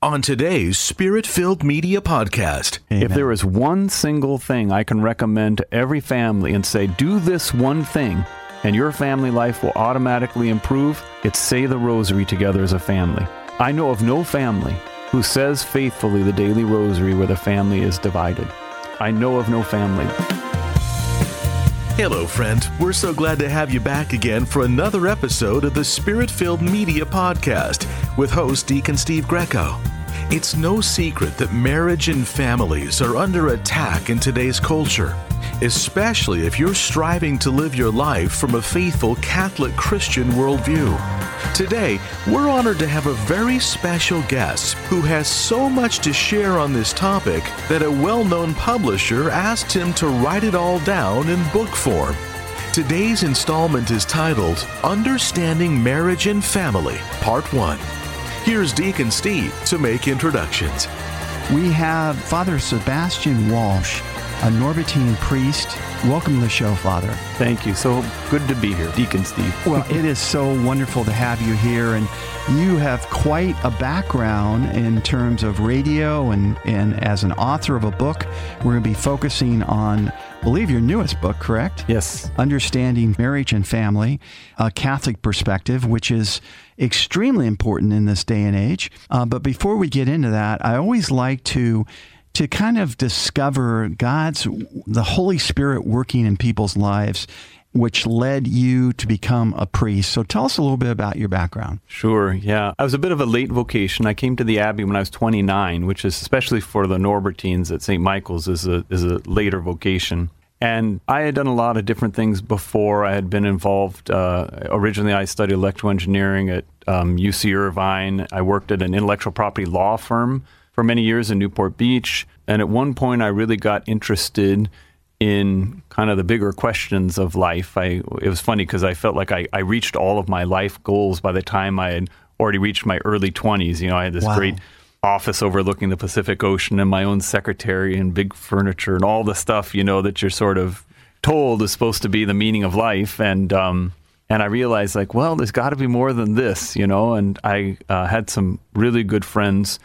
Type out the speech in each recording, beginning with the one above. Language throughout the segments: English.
On today's Spirit Filled Media Podcast, Amen. If there is one single thing I can recommend to every family and say, do this one thing, and your family life will automatically improve, it's say the rosary together as a family. I know of no family who says faithfully the daily rosary where the family is divided. I know of no family. Hello, friend. We're so glad to have you back again for another episode of the Spirit Filled Media Podcast with host Deacon Steve Greco. It's no secret that marriage and families are under attack in today's culture, especially if you're striving to live your life from a faithful Catholic Christian worldview. Today, we're honored to have a very special guest who has so much to share on this topic that a well known publisher asked him to write it all down in book form. Today's installment is titled Understanding Marriage and Family, Part 1. Here's Deacon Steve to make introductions. We have Father Sebastian Walsh, a Norbertine priest. Welcome to the show, Father. Thank you. So good to be here, Deacon Steve. Well, it is so wonderful to have you here, and you have quite a background in terms of radio and, and as an author of a book. We're going to be focusing on, I believe, your newest book, correct? Yes. Understanding Marriage and Family, a Catholic perspective, which is extremely important in this day and age. Uh, but before we get into that, I always like to to kind of discover God's the Holy Spirit working in people's lives which led you to become a priest. So tell us a little bit about your background. Sure, yeah. I was a bit of a late vocation. I came to the Abbey when I was 29, which is especially for the Norbertines at St. Michael's is a is a later vocation. And I had done a lot of different things before. I had been involved. Uh, originally, I studied electrical engineering at um, UC Irvine. I worked at an intellectual property law firm for many years in Newport Beach. And at one point, I really got interested in kind of the bigger questions of life. I it was funny because I felt like I, I reached all of my life goals by the time I had already reached my early 20s. You know, I had this Wow. great office overlooking the Pacific Ocean and my own secretary and big furniture and all the stuff, you know, that you're sort of told is supposed to be the meaning of life. And, um, and I realized like, well, there's got to be more than this, you know, and I uh, had some really good friends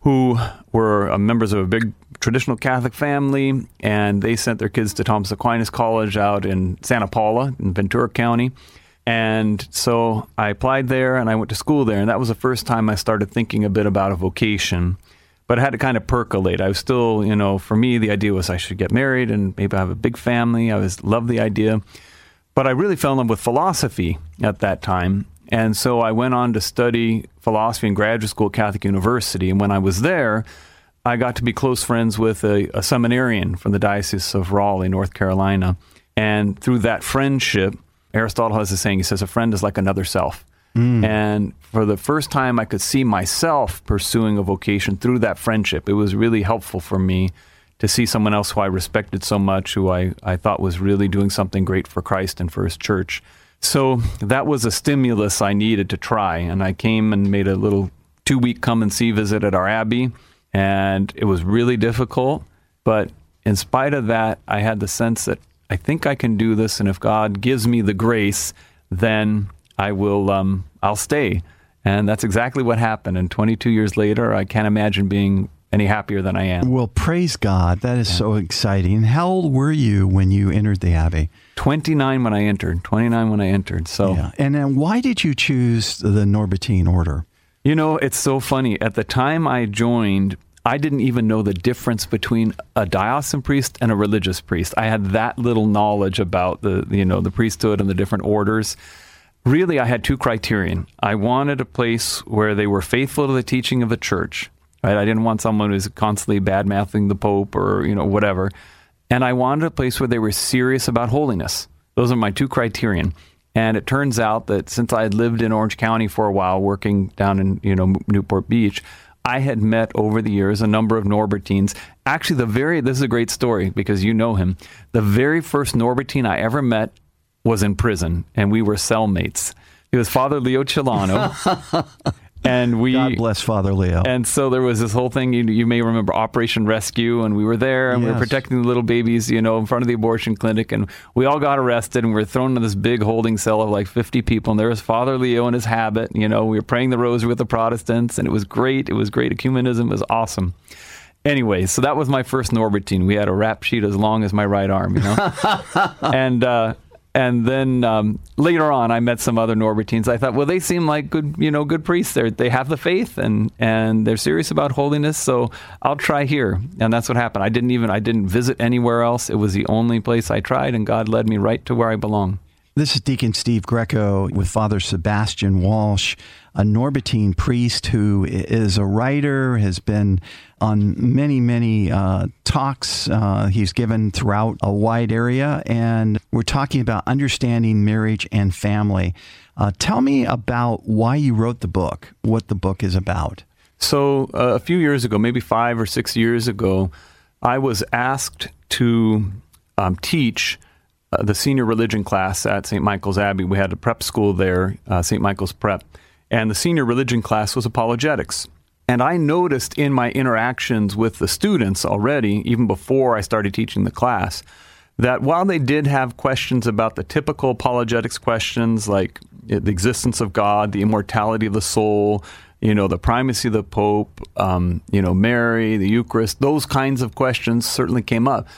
who were uh, members of a big traditional Catholic family, and they sent their kids to Thomas Aquinas College out in Santa Paula in Ventura County. And so I applied there and I went to school there. And that was the first time I started thinking a bit about a vocation. But I had to kind of percolate. I was still, you know, for me, the idea was I should get married and maybe have a big family. I was loved the idea. But I really fell in love with philosophy at that time. And so I went on to study philosophy in graduate school at Catholic University. And when I was there, I got to be close friends with a, a seminarian from the Diocese of Raleigh, North Carolina. And through that friendship, Aristotle has a saying, he says, a friend is like another self. Mm. And for the first time, I could see myself pursuing a vocation through that friendship. It was really helpful for me to see someone else who I respected so much, who I, I thought was really doing something great for Christ and for his church. So that was a stimulus I needed to try. And I came and made a little two week come and see visit at our Abbey. And it was really difficult. But in spite of that, I had the sense that I think I can do this. And if God gives me the grace, then I will, um, I'll stay. And that's exactly what happened. And 22 years later, I can't imagine being any happier than I am. Well, praise God. That is so exciting. How old were you when you entered the Abbey? 29 when I entered, 29 when I entered. So, Yeah. And then why did you choose the Norbertine order? you know, it's so funny. At the time I joined, I didn't even know the difference between a diocesan priest and a religious priest. I had that little knowledge about the, you know, the priesthood and the different orders. Really, I had two criterion. I wanted a place where they were faithful to the teaching of the church. Right? I didn't want someone who's constantly bad mouthing the Pope or you know whatever. And I wanted a place where they were serious about holiness. Those are my two criterion. And it turns out that since I had lived in Orange County for a while, working down in you know Newport Beach, I had met over the years a number of Norbertines. Actually, the very this is a great story because you know him. The very first Norbertine I ever met was in prison, and we were cellmates. He was Father Leo Chilano. and we God bless Father Leo. And so there was this whole thing. You, you may remember Operation Rescue, and we were there, and yes. we were protecting the little babies, you know, in front of the abortion clinic, and we all got arrested, and we were thrown in this big holding cell of like 50 people, and there was Father Leo in his habit. You know, we were praying the rosary with the Protestants, and it was great. It was great. Ecumenism was awesome. Anyway, so that was my first Norbertine. We had a rap sheet as long as my right arm, you know, and. Uh, and then um, later on, I met some other Norbertines. I thought, well, they seem like good, you know, good priests. They they have the faith and and they're serious about holiness. So I'll try here, and that's what happened. I didn't even I didn't visit anywhere else. It was the only place I tried, and God led me right to where I belong. This is Deacon Steve Greco with Father Sebastian Walsh, a Norbertine priest who is a writer, has been on many, many uh, talks uh, he's given throughout a wide area. And we're talking about understanding marriage and family. Uh, tell me about why you wrote the book, what the book is about. So, uh, a few years ago, maybe five or six years ago, I was asked to um, teach uh, the senior religion class at St. Michael's Abbey. We had a prep school there, uh, St. Michael's Prep, and the senior religion class was apologetics. And I noticed in my interactions with the students already, even before I started teaching the class, that while they did have questions about the typical apologetics questions like the existence of God, the immortality of the soul, you know, the primacy of the Pope, um, you know, Mary, the Eucharist, those kinds of questions certainly came up.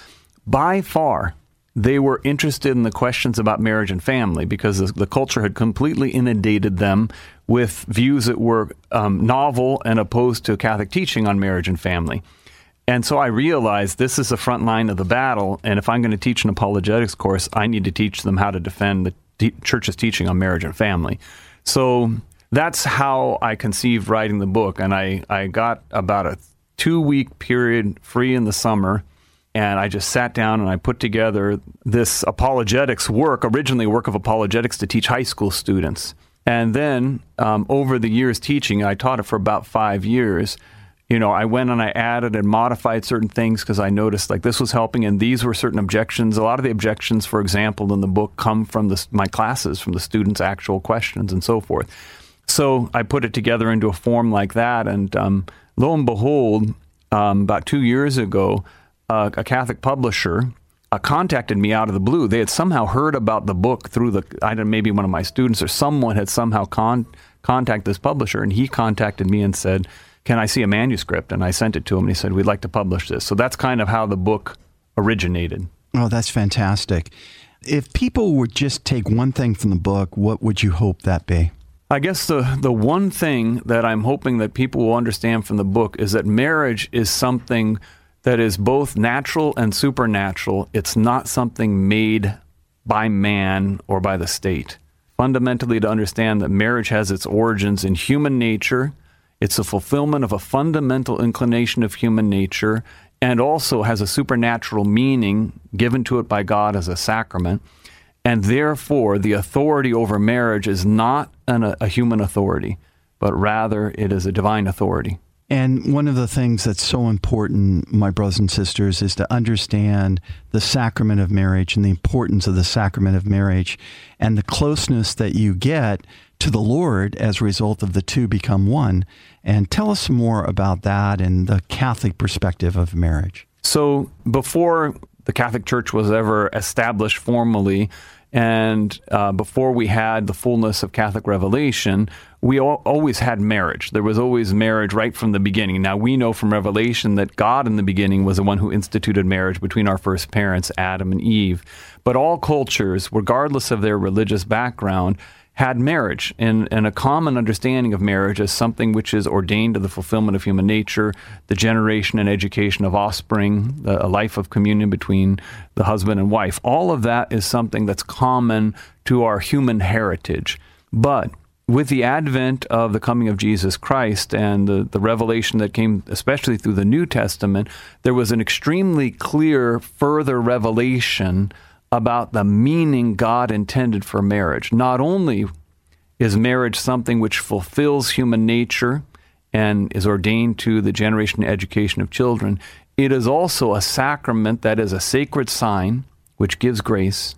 By far, they were interested in the questions about marriage and family because the, culture had completely inundated them with views that were um, novel and opposed to Catholic teaching on marriage and family. And so I realized this is the front line of the battle. And if I'm going to teach an apologetics course, I need to teach them how to defend the church's teaching on marriage and family. So that's how I conceived writing the book. And I, I got about a two week period free in the summer and I just sat down and I put together this apologetics work, originally a work of apologetics to teach high school students. And then um, over the years teaching, I taught it for about five years. You know, I went and I added and modified certain things because I noticed like this was helping, and these were certain objections. A lot of the objections, for example, in the book come from the, my classes, from the students' actual questions and so forth. So I put it together into a form like that, and um, lo and behold, um, about two years ago, uh, a Catholic publisher uh, contacted me out of the blue. They had somehow heard about the book through the I don't know maybe one of my students or someone had somehow con- contacted this publisher, and he contacted me and said, "Can I see a manuscript?" And I sent it to him, and he said, "We'd like to publish this." So that's kind of how the book originated. Oh, that's fantastic. If people would just take one thing from the book, what would you hope that be? I guess the, the one thing that I'm hoping that people will understand from the book is that marriage is something that is both natural and supernatural. It's not something made by man or by the state. Fundamentally, to understand that marriage has its origins in human nature, it's a fulfillment of a fundamental inclination of human nature, and also has a supernatural meaning given to it by God as a sacrament. And therefore, the authority over marriage is not an, a human authority, but rather it is a divine authority. And one of the things that's so important, my brothers and sisters, is to understand the sacrament of marriage and the importance of the sacrament of marriage and the closeness that you get to the Lord as a result of the two become one. And tell us more about that and the Catholic perspective of marriage. So, before the Catholic Church was ever established formally, and uh, before we had the fullness of Catholic revelation, we all, always had marriage. There was always marriage right from the beginning. Now, we know from Revelation that God in the beginning was the one who instituted marriage between our first parents, Adam and Eve. But all cultures, regardless of their religious background, had marriage and, and a common understanding of marriage as something which is ordained to the fulfillment of human nature, the generation and education of offspring, a life of communion between the husband and wife. All of that is something that's common to our human heritage. But with the advent of the coming of Jesus Christ and the, the revelation that came, especially through the New Testament, there was an extremely clear further revelation about the meaning God intended for marriage. Not only is marriage something which fulfills human nature and is ordained to the generation and education of children, it is also a sacrament that is a sacred sign which gives grace.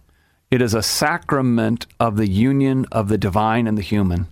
It is a sacrament of the union of the divine and the human,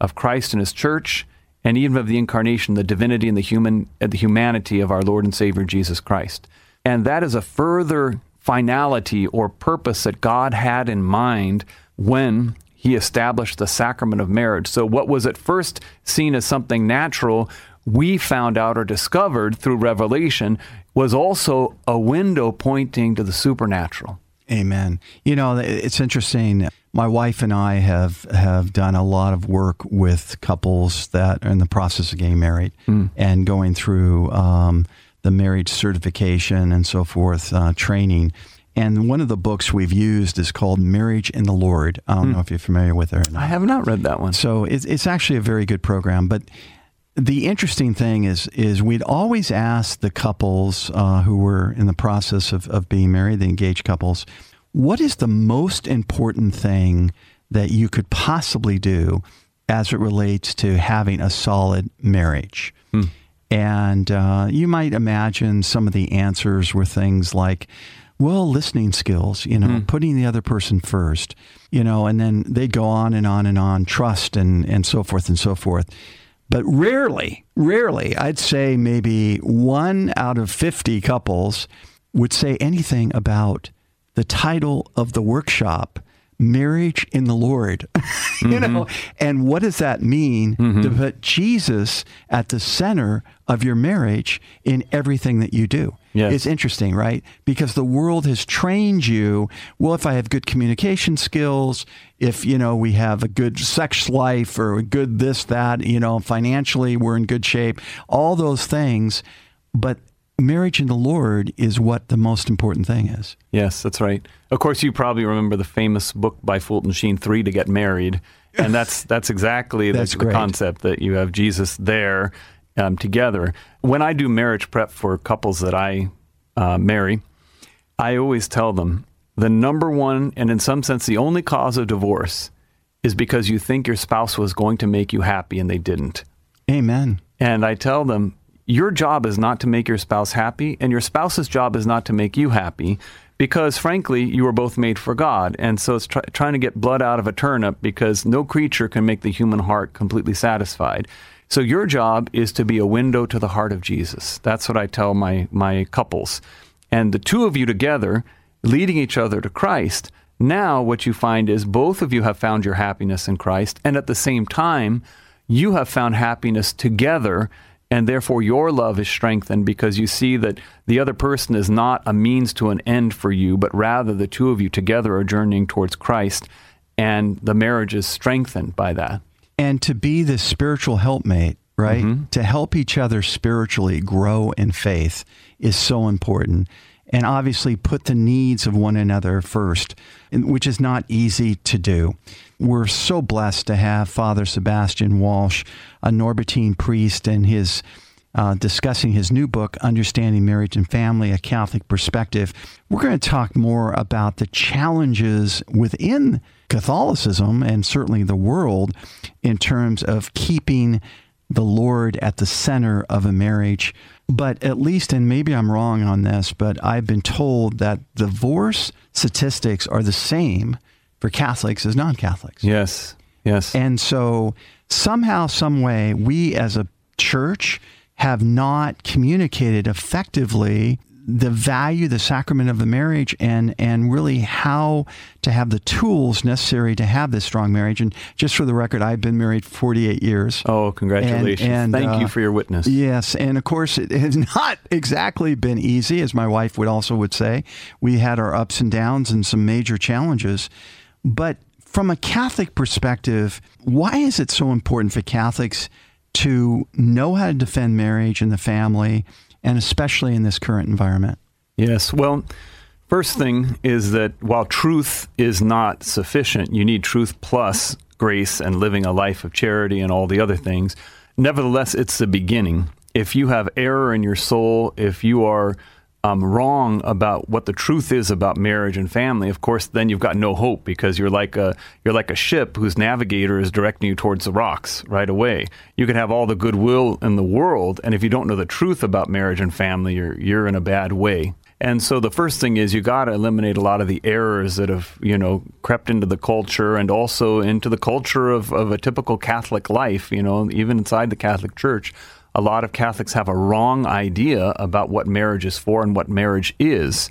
of Christ and his church, and even of the incarnation, the divinity and the human the humanity of our Lord and Savior Jesus Christ. And that is a further finality or purpose that God had in mind when he established the sacrament of marriage. So, what was at first seen as something natural, we found out or discovered through revelation, was also a window pointing to the supernatural. Amen. You know, it's interesting. My wife and I have have done a lot of work with couples that are in the process of getting married mm. and going through um, the marriage certification and so forth uh, training. And one of the books we've used is called Marriage in the Lord. I don't mm. know if you're familiar with it. I have not read that one. So it's, it's actually a very good program. But the interesting thing is, is we'd always ask the couples uh, who were in the process of, of being married, the engaged couples, what is the most important thing that you could possibly do as it relates to having a solid marriage? Hmm. And uh, you might imagine some of the answers were things like, well, listening skills, you know, mm. putting the other person first, you know, and then they go on and on and on, trust and, and so forth and so forth. But rarely, rarely, I'd say maybe one out of 50 couples would say anything about the title of the workshop marriage in the Lord. you mm-hmm. know, and what does that mean mm-hmm. to put Jesus at the center of your marriage in everything that you do? Yes. It's interesting, right? Because the world has trained you, well, if I have good communication skills, if, you know, we have a good sex life or a good this, that, you know, financially we're in good shape, all those things. But marriage in the Lord is what the most important thing is. Yes, that's right. Of course, you probably remember the famous book by Fulton Sheen, Three to Get Married. And that's that's exactly that's the, the, concept that you have Jesus there um, together. When I do marriage prep for couples that I uh, marry, I always tell them the number one and in some sense the only cause of divorce is because you think your spouse was going to make you happy and they didn't. Amen. And I tell them your job is not to make your spouse happy, and your spouse's job is not to make you happy, because frankly, you were both made for God. And so it's try- trying to get blood out of a turnip because no creature can make the human heart completely satisfied. So your job is to be a window to the heart of Jesus. That's what I tell my, my couples. And the two of you together, leading each other to Christ, now what you find is both of you have found your happiness in Christ, and at the same time, you have found happiness together and therefore your love is strengthened because you see that the other person is not a means to an end for you, but rather the two of you together are journeying towards Christ, and the marriage is strengthened by that. And to be the spiritual helpmate, right? Mm-hmm. To help each other spiritually grow in faith is so important. And obviously, put the needs of one another first, which is not easy to do. We're so blessed to have Father Sebastian Walsh, a Norbertine priest, and his uh, discussing his new book, Understanding Marriage and Family, a Catholic Perspective. We're going to talk more about the challenges within Catholicism and certainly the world in terms of keeping the Lord at the center of a marriage. But at least, and maybe I'm wrong on this, but I've been told that divorce statistics are the same for Catholics as non Catholics. Yes, yes. And so somehow, some way, we as a church have not communicated effectively the value, the sacrament of the marriage, and and really how to have the tools necessary to have this strong marriage. And just for the record, I've been married 48 years. Oh, congratulations! And, and thank uh, you for your witness. Yes, and of course, it has not exactly been easy, as my wife would also would say. We had our ups and downs and some major challenges. But from a Catholic perspective, why is it so important for Catholics to know how to defend marriage and the family, and especially in this current environment? Yes. Well, first thing is that while truth is not sufficient, you need truth plus grace and living a life of charity and all the other things. Nevertheless, it's the beginning. If you have error in your soul, if you are um, wrong about what the truth is about marriage and family, of course, then you've got no hope because you're like a you're like a ship whose navigator is directing you towards the rocks right away. You can have all the goodwill in the world, and if you don't know the truth about marriage and family, you're you're in a bad way. And so the first thing is you got to eliminate a lot of the errors that have, you know, crept into the culture and also into the culture of, of a typical Catholic life, you know, even inside the Catholic Church a lot of Catholics have a wrong idea about what marriage is for and what marriage is.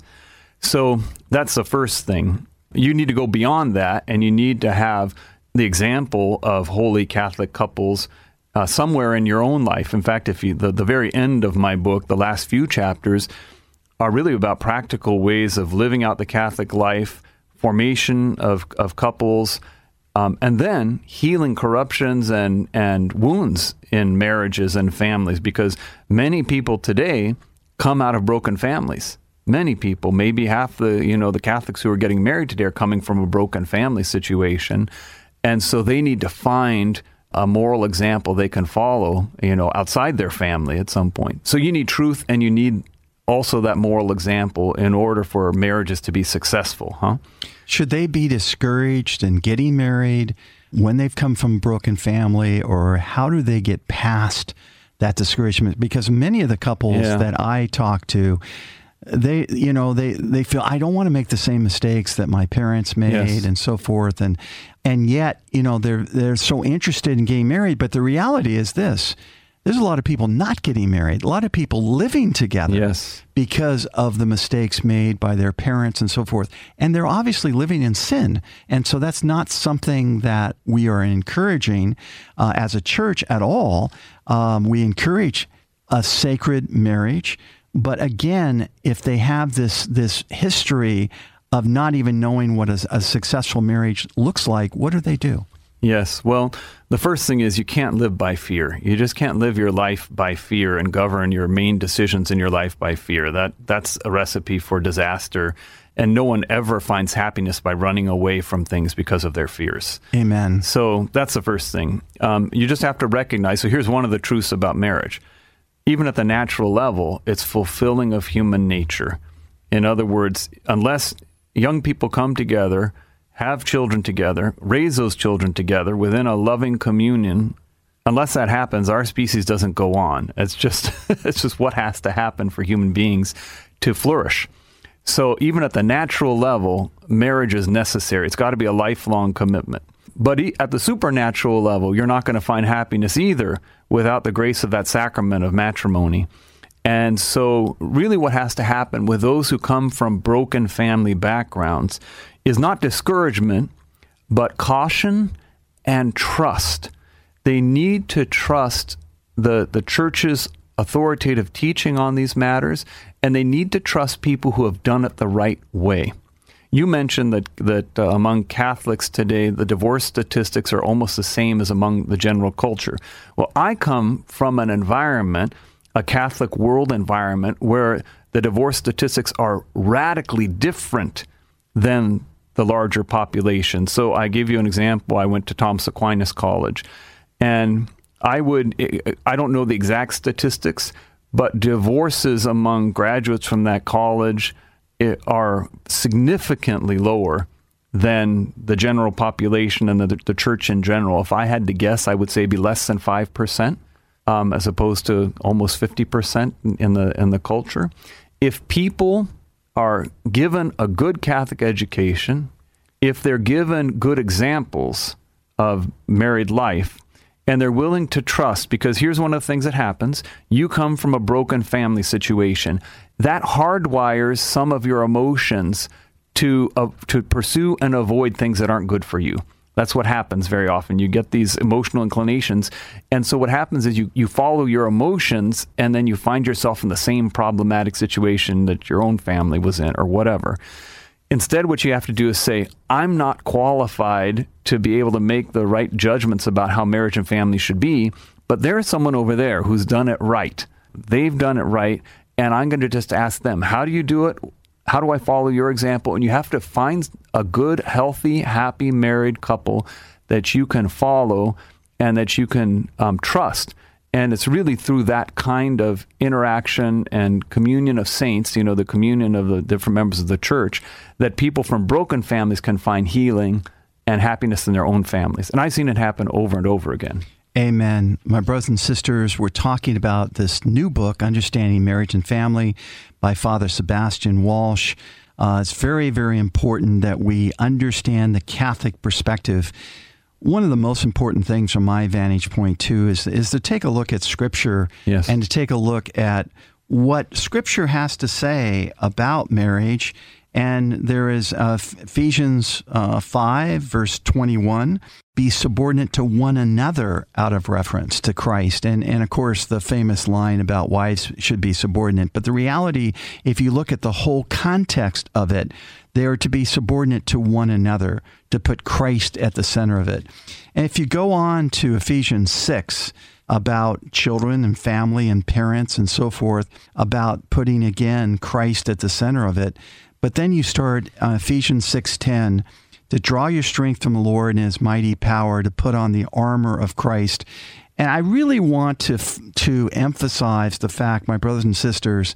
So that's the first thing. You need to go beyond that, and you need to have the example of holy Catholic couples uh, somewhere in your own life. In fact, if you the, the very end of my book, the last few chapters are really about practical ways of living out the Catholic life, formation of, of couples, um, and then healing corruptions and, and wounds in marriages and families because many people today come out of broken families. Many people, maybe half the you know the Catholics who are getting married today are coming from a broken family situation, and so they need to find a moral example they can follow, you know, outside their family at some point. So you need truth and you need also that moral example in order for marriages to be successful, huh? Should they be discouraged in getting married when they've come from broken family, or how do they get past that discouragement? Because many of the couples yeah. that I talk to, they you know they they feel I don't want to make the same mistakes that my parents made yes. and so forth and and yet you know they're they're so interested in getting married but the reality is this there's a lot of people not getting married, a lot of people living together yes. because of the mistakes made by their parents and so forth. And they're obviously living in sin. And so that's not something that we are encouraging uh, as a church at all. Um, we encourage a sacred marriage. But again, if they have this, this history of not even knowing what a, a successful marriage looks like, what do they do? Yes. Well, the first thing is you can't live by fear. You just can't live your life by fear and govern your main decisions in your life by fear. That that's a recipe for disaster. And no one ever finds happiness by running away from things because of their fears. Amen. So that's the first thing. Um, you just have to recognize. So here's one of the truths about marriage. Even at the natural level, it's fulfilling of human nature. In other words, unless young people come together have children together, raise those children together within a loving communion. Unless that happens, our species doesn't go on. It's just it's just what has to happen for human beings to flourish. So even at the natural level, marriage is necessary. It's got to be a lifelong commitment. But at the supernatural level, you're not going to find happiness either without the grace of that sacrament of matrimony. And so, really, what has to happen with those who come from broken family backgrounds is not discouragement, but caution and trust. They need to trust the, the church's authoritative teaching on these matters, and they need to trust people who have done it the right way. You mentioned that that uh, among Catholics today, the divorce statistics are almost the same as among the general culture. Well, I come from an environment, a Catholic world environment, where the divorce statistics are radically different than the larger population. So I give you an example. I went to Thomas Aquinas College, and I would I don't know the exact statistics, but divorces among graduates from that college are significantly lower than the general population and the, the church in general. If I had to guess, I would say be less than five percent, um, as opposed to almost fifty percent in the in the culture. If people are given a good Catholic education, if they're given good examples of married life, and they're willing to trust, because here's one of the things that happens you come from a broken family situation. That hardwires some of your emotions to, uh, to pursue and avoid things that aren't good for you. That's what happens very often. You get these emotional inclinations. And so what happens is you, you follow your emotions and then you find yourself in the same problematic situation that your own family was in or whatever. Instead, what you have to do is say, I'm not qualified to be able to make the right judgments about how marriage and family should be, but there's someone over there who's done it right. They've done it right. And I'm going to just ask them, how do you do it? How do I follow your example? And you have to find a good, healthy, happy married couple that you can follow and that you can um, trust. And it's really through that kind of interaction and communion of saints, you know, the communion of the different members of the church, that people from broken families can find healing and happiness in their own families. And I've seen it happen over and over again. Amen. My brothers and sisters, we're talking about this new book, Understanding Marriage and Family, by Father Sebastian Walsh. Uh, it's very, very important that we understand the Catholic perspective. One of the most important things from my vantage point, too, is, is to take a look at Scripture Yes. and to take a look at what Scripture has to say about marriage. And there is uh, Ephesians uh, 5, verse 21 be subordinate to one another out of reference to Christ. And, and of course, the famous line about wives should be subordinate. But the reality, if you look at the whole context of it, they are to be subordinate to one another, to put Christ at the center of it. And if you go on to Ephesians 6, about children and family and parents and so forth, about putting again Christ at the center of it. But then you start uh, Ephesians 6:10 to draw your strength from the Lord and his mighty power to put on the armor of Christ. And I really want to f- to emphasize the fact, my brothers and sisters,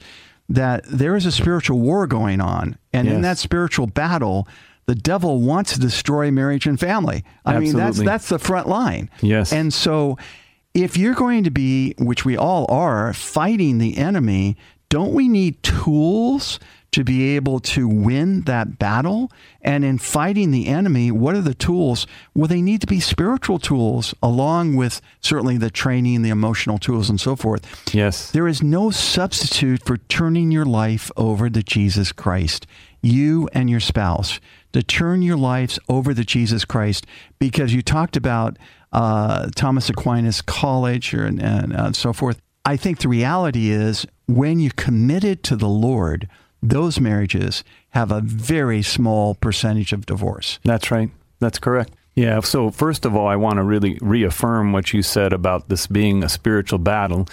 that there is a spiritual war going on. And in that spiritual battle, the devil wants to destroy marriage and family. I mean, that's that's the front line. Yes. And so if you're going to be, which we all are, fighting the enemy, don't we need tools to be able to win that battle? And in fighting the enemy, what are the tools? Well, they need to be spiritual tools, along with certainly the training, the emotional tools, and so forth. Yes. There is no substitute for turning your life over to Jesus Christ. You and your spouse to turn your lives over to Jesus Christ because you talked about uh, Thomas Aquinas College or, and, and uh, so forth. I think the reality is when you're committed to the Lord, those marriages have a very small percentage of divorce. That's right. That's correct. Yeah. So, first of all, I want to really reaffirm what you said about this being a spiritual battle.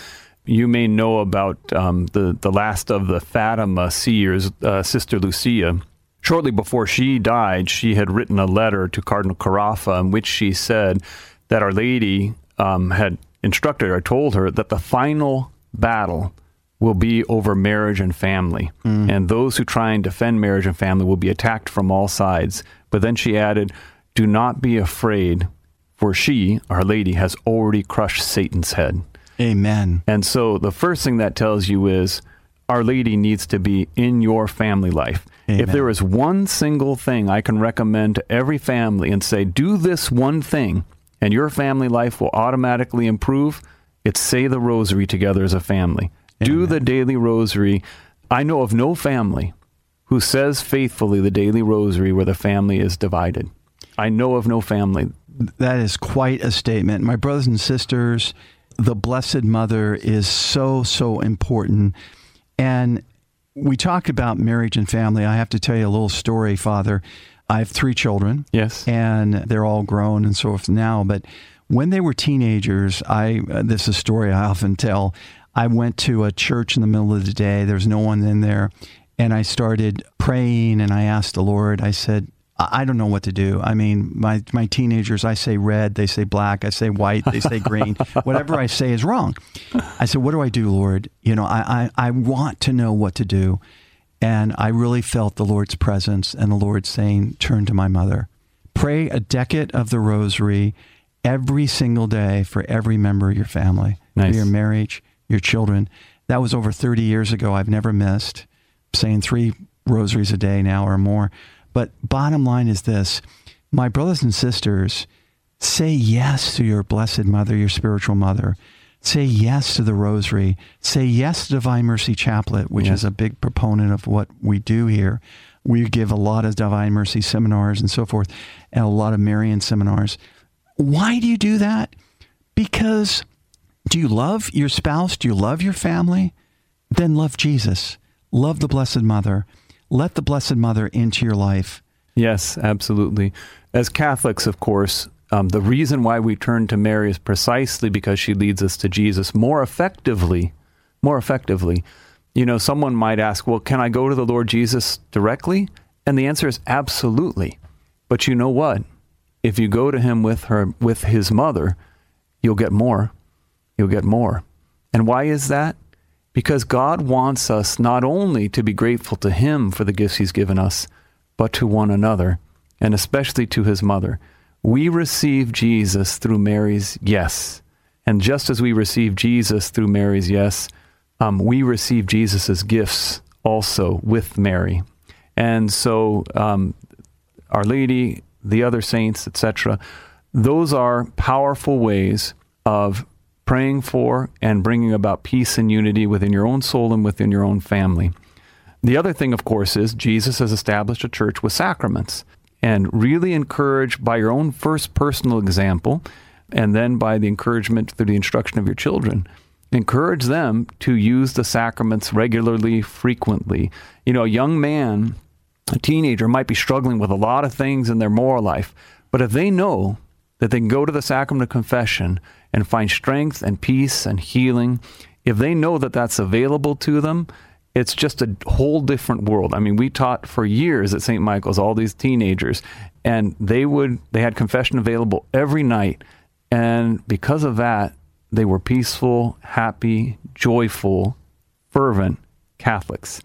You may know about um, the, the last of the Fatima seers, uh, Sister Lucia. Shortly before she died, she had written a letter to Cardinal Caffarra in which she said that Our Lady um, had instructed her, told her that the final battle will be over marriage and family. And those who try and defend marriage and family will be attacked from all sides. But then she added, Do not be afraid, for she, Our Lady, has already crushed Satan's head. Amen. And so the first thing that tells you is Our Lady needs to be in your family life. Amen. If there is one single thing I can recommend to every family and say, do this one thing, and your family life will automatically improve, it's say the rosary together as a family. Do the daily rosary. I know of no family who says faithfully the daily rosary where the family is divided. I know of no family. That is quite a statement. My brothers and sisters, the Blessed Mother is so, so important. And we talked about marriage and family. I have to tell you a little story, Father. I have three children. Yes. And they're all grown and so forth now. But when they were teenagers, I uh, this is a story I often tell. I went to a church in the middle of the day. There's no one in there. And I started praying and I asked the Lord, I said, I I don't know what to do. I mean, my, my teenagers, I say red, they say black, I say white, they say green. Whatever I say is wrong. I said, What do I do, Lord? You know, I, I, I want to know what to do. And I really felt the Lord's presence and the Lord saying, Turn to my mother. Pray a decade of the rosary every single day for every member of your family, Nice. for your marriage, your children. That was over 30 years ago. I've never missed saying three rosaries a day now or more. But bottom line is this my brothers and sisters, say yes to your blessed mother, your spiritual mother. Say yes to the rosary. Say yes to Divine Mercy Chaplet, which Yes. is a big proponent of what we do here. We give a lot of Divine Mercy seminars and so forth, and a lot of Marian seminars. Why do you do that? Because do you love your spouse? Do you love your family? Then love Jesus. Love the Blessed Mother. Let the Blessed Mother into your life. Yes, absolutely. As Catholics, of course, um, the reason why we turn to Mary is precisely because she leads us to Jesus more effectively. More effectively. You know, someone might ask, well, can I go to the Lord Jesus directly? And the answer is absolutely. But you know what? If you go to him with her with his mother, you'll get more. you'll get more. And why is that? Because God wants us not only to be grateful to Him for the gifts He's given us, but to one another, and especially to His mother. We receive Jesus through Mary's yes. And just as we receive Jesus through Mary's yes, um, we receive Jesus' gifts also with Mary. And so, um, Our Lady, the other saints, etc., those are powerful ways of praying for and bringing about peace and unity within your own soul and within your own family. The other thing, of course, is Jesus has established a church with sacraments and really encourage by your own first personal example and then by the encouragement through the instruction of your children encourage them to use the sacraments regularly frequently. You know a young man a teenager might be struggling with a lot of things in their moral life but if they know that they can go to the sacrament of confession and find strength and peace and healing if they know that that's available to them it's just a whole different world. I mean, we taught for years at St. Michael's all these teenagers, and they would they had confession available every night, and because of that, they were peaceful, happy, joyful, fervent Catholics.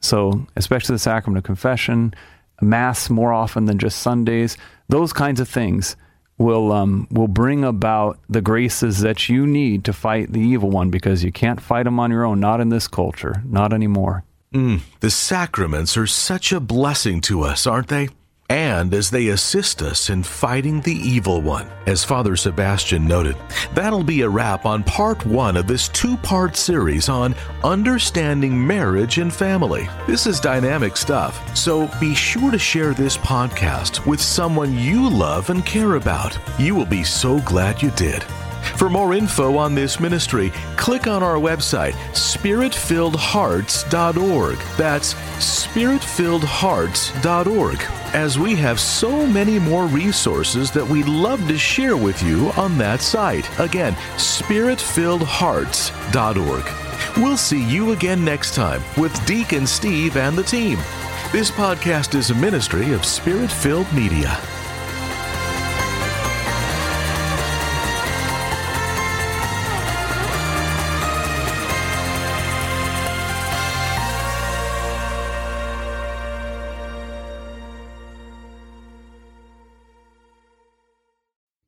So, especially the sacrament of confession, mass more often than just Sundays, those kinds of things will um, will bring about the graces that you need to fight the evil one because you can't fight them on your own. Not in this culture, not anymore. Mm, the sacraments are such a blessing to us, aren't they? And as they assist us in fighting the evil one, as Father Sebastian noted, that'll be a wrap on part one of this two part series on understanding marriage and family. This is dynamic stuff, so be sure to share this podcast with someone you love and care about. You will be so glad you did. For more info on this ministry, click on our website, spiritfilledhearts.org. That's spiritfilledhearts.org, as we have so many more resources that we'd love to share with you on that site. Again, spiritfilledhearts.org. We'll see you again next time with Deacon Steve and the team. This podcast is a ministry of Spirit Filled Media.